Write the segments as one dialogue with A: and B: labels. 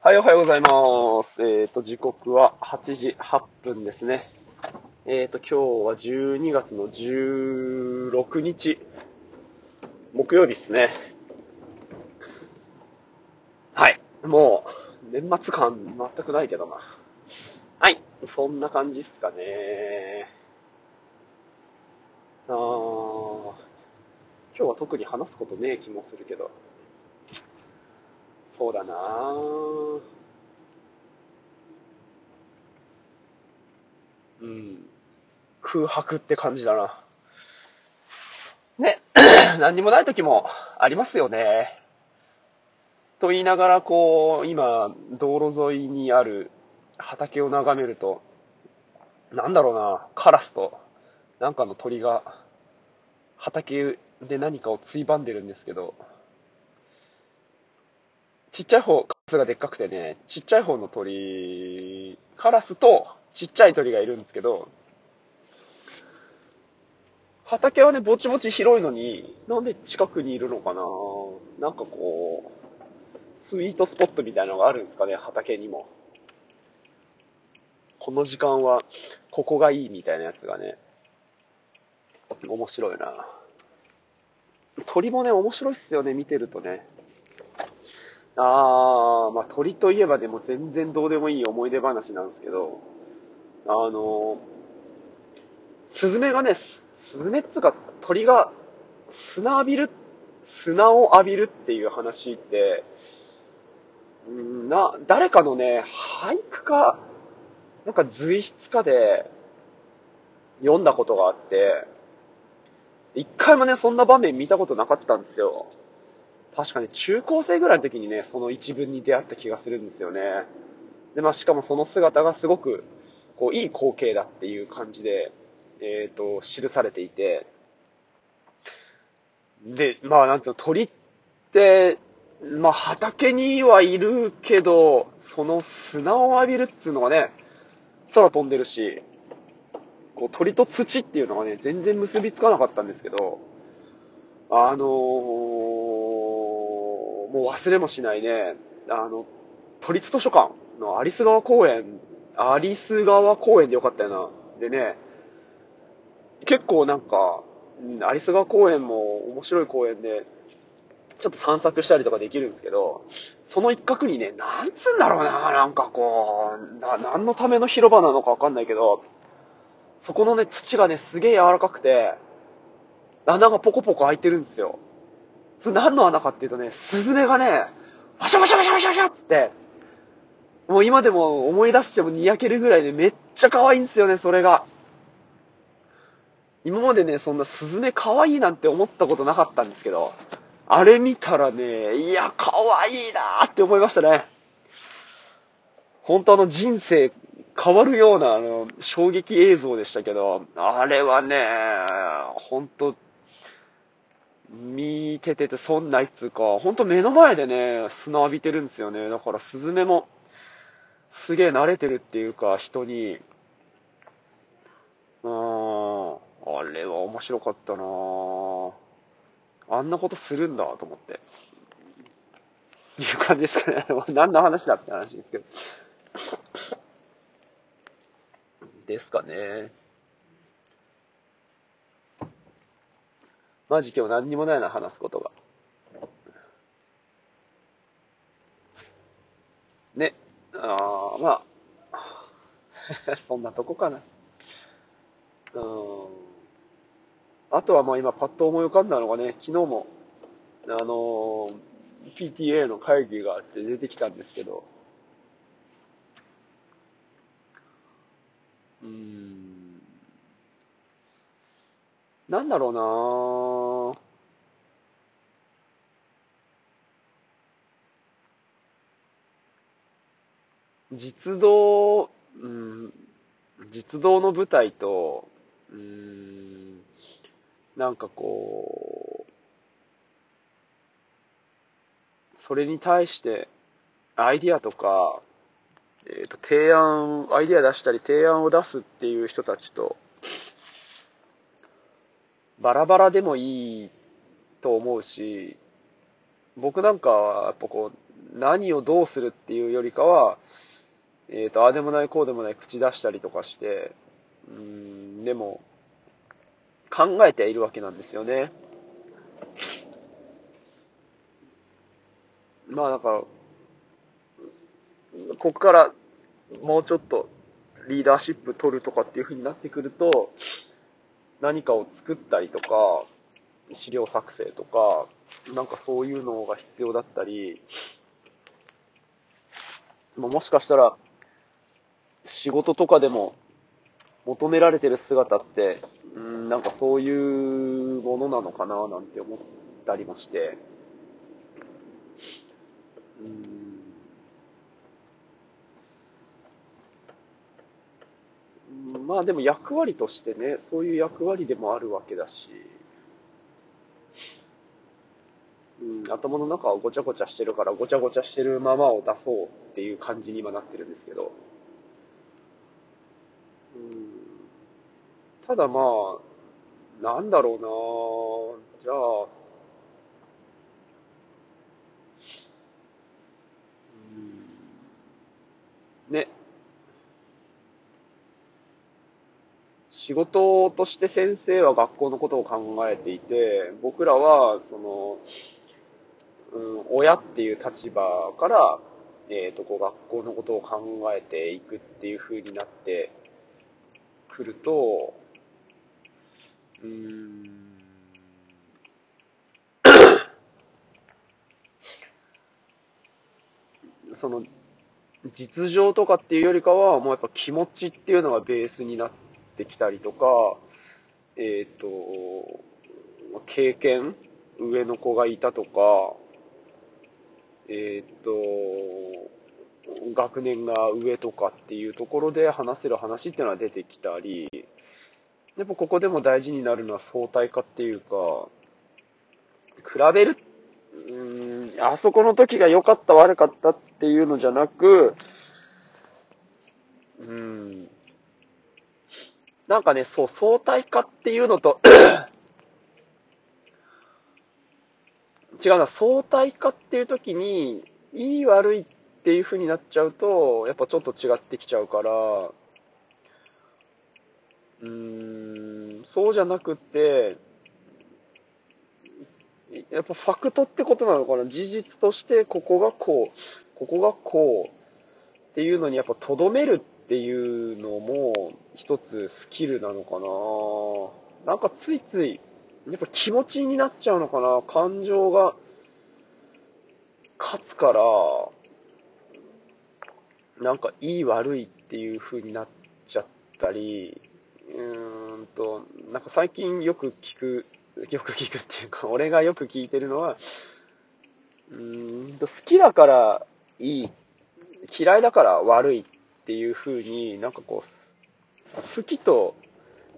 A: はい、おはようございます。えっ、と、時刻は8時8分ですね。えっ、と、今日は12月の16日、木曜日ですね。はい。もう、年末感全くないけどな。はい。そんな感じっすかね。あー、今日は特に話すことねえ気もするけど。そうだなぁ。うん。空白って感じだな。ね。何にもない時もありますよね。と言いながら、こう、今、道路沿いにある畑を眺めると、なんだろうな、カラスと、なんかの鳥が、畑で何かをついばんでるんですけど、ちっちゃい方、カラスがでっかくてね、ちっちゃい方の鳥、カラスとちっちゃい鳥がいるんですけど、畑はね、ぼちぼち広いのに、なんで近くにいるのかななんかこう、スイートスポットみたいなのがあるんですかね、畑にも。この時間は、ここがいいみたいなやつがね、面白いな鳥もね、面白いっすよね、見てるとね。あー、まあ鳥といえばでも全然どうでもいい思い出話なんですけど、あの、スズメがね、スズメっつうか鳥が砂浴びる、砂を浴びるっていう話って、んな、誰かのね、俳句か、なんか随筆かで読んだことがあって、一回もね、そんな場面見たことなかったんですよ。確かに中高生ぐらいの時にね、その一文に出会った気がするんですよね。で、まあしかもその姿がすごく、こう、いい光景だっていう感じで、えっ、と、記されていて、で、まあなんていうの、鳥って、まあ畑にはいるけど、その砂を浴びるっていうのがね、空飛んでるし、こう鳥と土っていうのがね、全然結びつかなかったんですけど、あのーもう忘れもしないね、あの、都立図書館のアリス川公園、アリス川公園でよかったよな。でね、結構なんか、うんアリス川公園も面白い公園で、ちょっと散策したりとかできるんですけど、その一角にね、なんつうんだろうな、なんかこう、な、何のための広場なのかわかんないけど、そこのね、土がね、すげえ柔らかくて、穴がポコポコ開いてるんですよ。それ何の穴かっていうとね、スズメがね、バシャバシャバシャバシャバシャって、もう今でも思い出してもにやけるぐらいでめっちゃ可愛いんですよね、それが。今までね、そんなスズメ可愛いなんて思ったことなかったんですけど、あれ見たらね、いや、可愛いなーって思いましたね。本当あの人生変わるようなあの衝撃映像でしたけど、あれはね、本当見ててて損ないっつうか、本当目の前でね、砂浴びてるんですよね。だからスズメもすげえ慣れてるっていうか、人に。うーん、あれは面白かったなぁあんなことするんだと思って。いう感じですかね。何の話だって話ですけど。ですかね。マジ今日何にもないな、話すことが。ね。あー、まあ。そんなとこかな。うん。あとはまあ今パッと思い浮かんだのがね、昨日も、あの PTA の会議があって出てきたんですけど、うん。なんだろうなぁ実動、うん、実動の舞台と、うん、なんかこう、それに対してアイディアとか、えっ、と、提案、アイディア出したり提案を出すっていう人たちと、バラバラでもいいと思うし、僕なんかはやっぱこう、何をどうするっていうよりかは、えっ、と、ああでもないこうでもない口出したりとかして、うん、でも、考えているわけなんですよね。まあだか、ここからもうちょっとリーダーシップ取るとかっていう風になってくると、何かを作ったりとか、資料作成とか、なんかそういうのが必要だったり、もしかしたら、仕事とかでも求められてる姿って、うん、なんかそういうものなのかななんて思ったりもして、うん、まあでも役割としてね、そういう役割でもあるわけだし、うん、頭の中はごちゃごちゃしてるから、ごちゃごちゃしてるままを出そうっていう感じに今なってるんですけど、うん、ただまあ、なんだろうな。じゃあ、ね、仕事として先生は学校のことを考えていて、僕らは、その、うん、親っていう立場から、えっ、ー、と、こう、学校のことを考えていくっていう風になってくると、その、実情とかっていうよりかは、もうやっぱ気持ちっていうのがベースになってきたりとか、えっ、ー、と、経験上の子がいたとか、えっ、と、学年が上とかっていうところで話せる話っていうのは出てきたり、やっぱここでも大事になるのは相対化っていうか、比べる、うん、あそこの時が良かった悪かったっていうのじゃなく、うん、なんかね、そう、相対化っていうのと 違うな、相対化っていう時に、いい悪いっていう風になっちゃうと、やっぱちょっと違ってきちゃうから、うん、そうじゃなくって、やっぱファクトってことなのかな？事実としてここがこう、ここがこうっていうのにやっぱとどめるっていうのも一つスキルなのかな？なんかついついやっぱ気持ちになっちゃうのかな？感情が勝つから、なんかいい悪いっていう風になっちゃったり、うーん。んと、なんか最近よく聞く、よく聞くっていうか、俺がよく聞いてるのは、うんと、好きだからいい、嫌いだから悪いっていう風になんかこう、好きと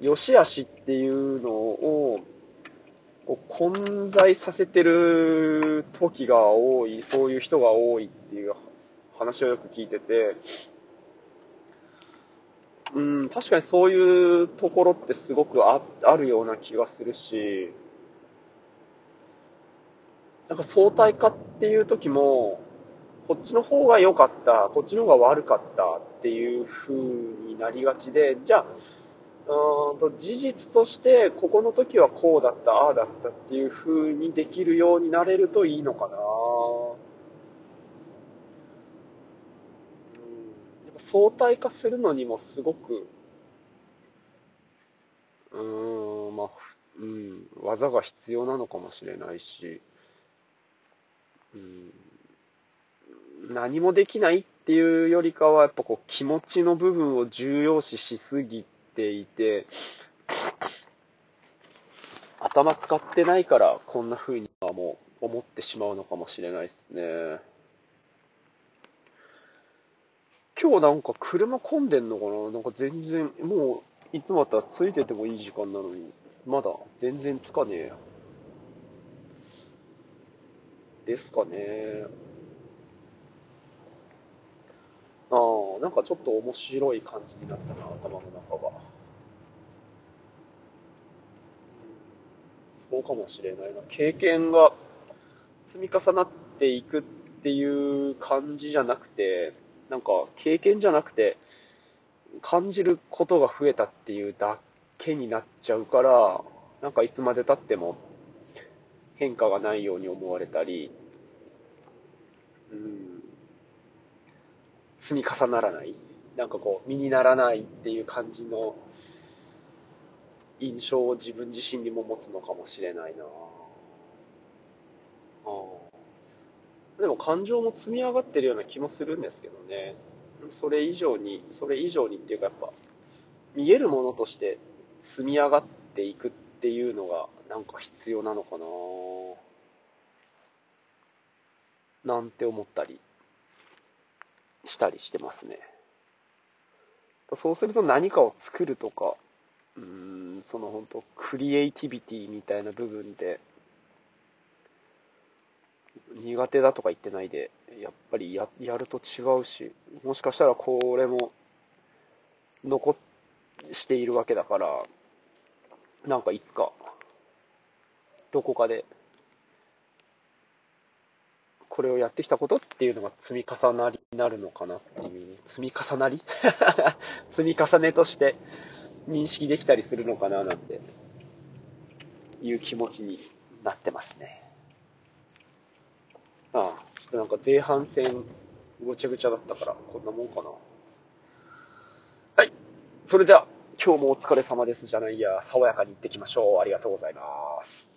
A: 良し悪しっていうのをこう混在させてる時が多い、そういう人が多いっていう話をよく聞いてて、うん、確かにそういうところってすごくああるような気がするし、なんか相対化っていう時も、こっちの方が良かった、こっちの方が悪かったっていう風になりがちで、じゃあ、うんと事実としてここの時はこうだったああだったっていう風にできるようになれるといいのかな、うん、やっぱ相対化するのにもすごくうーんまあうん技が必要なのかもしれないし、うん、何もできないっていうよりかはやっぱこう気持ちの部分を重要視しすぎていて、頭使ってないからこんな風にはもう思ってしまうのかもしれないですね。今日なんか車混んでんのかな？なんか全然、もういつもだったらついててもいい時間なのに、まだ全然つかねえや。ですかね。ああ、なんかちょっと面白い感じになったな、頭の中が。そうかもしれないな。経験が積み重なっていくっていう感じじゃなくて、なんか経験じゃなくて、感じることが増えたっていうだけになっちゃうから、なんかいつまで経っても変化がないように思われたり、うん、積み重ならない。なんかこう、身にならないっていう感じの印象を自分自身にも持つのかもしれないなあでも感情も積み上がってるような気もするんですけどね。それ以上に、それ以上にっていうかやっぱ、見えるものとして積み上がっていくっていうのがなんか必要なのかななんて思ったりしたりしてますね。そうすると何かを作るとか、うん、その本当クリエイティビティみたいな部分で、苦手だとか言ってないで、やっぱりややると違うし、もしかしたらこれも残しているわけだから、なんかいつか、どこかで、これをやってきたことっていうのが積み重なりになるのかなっていう、積み重なり？積み重ねとして認識できたりするのかななんていう気持ちになってますね。ああ、なんか前半戦ごちゃごちゃだったから、こんなもんかな。はい。それでは、今日もお疲れ様ですじゃないや、爽やかに行ってきましょう。ありがとうございます。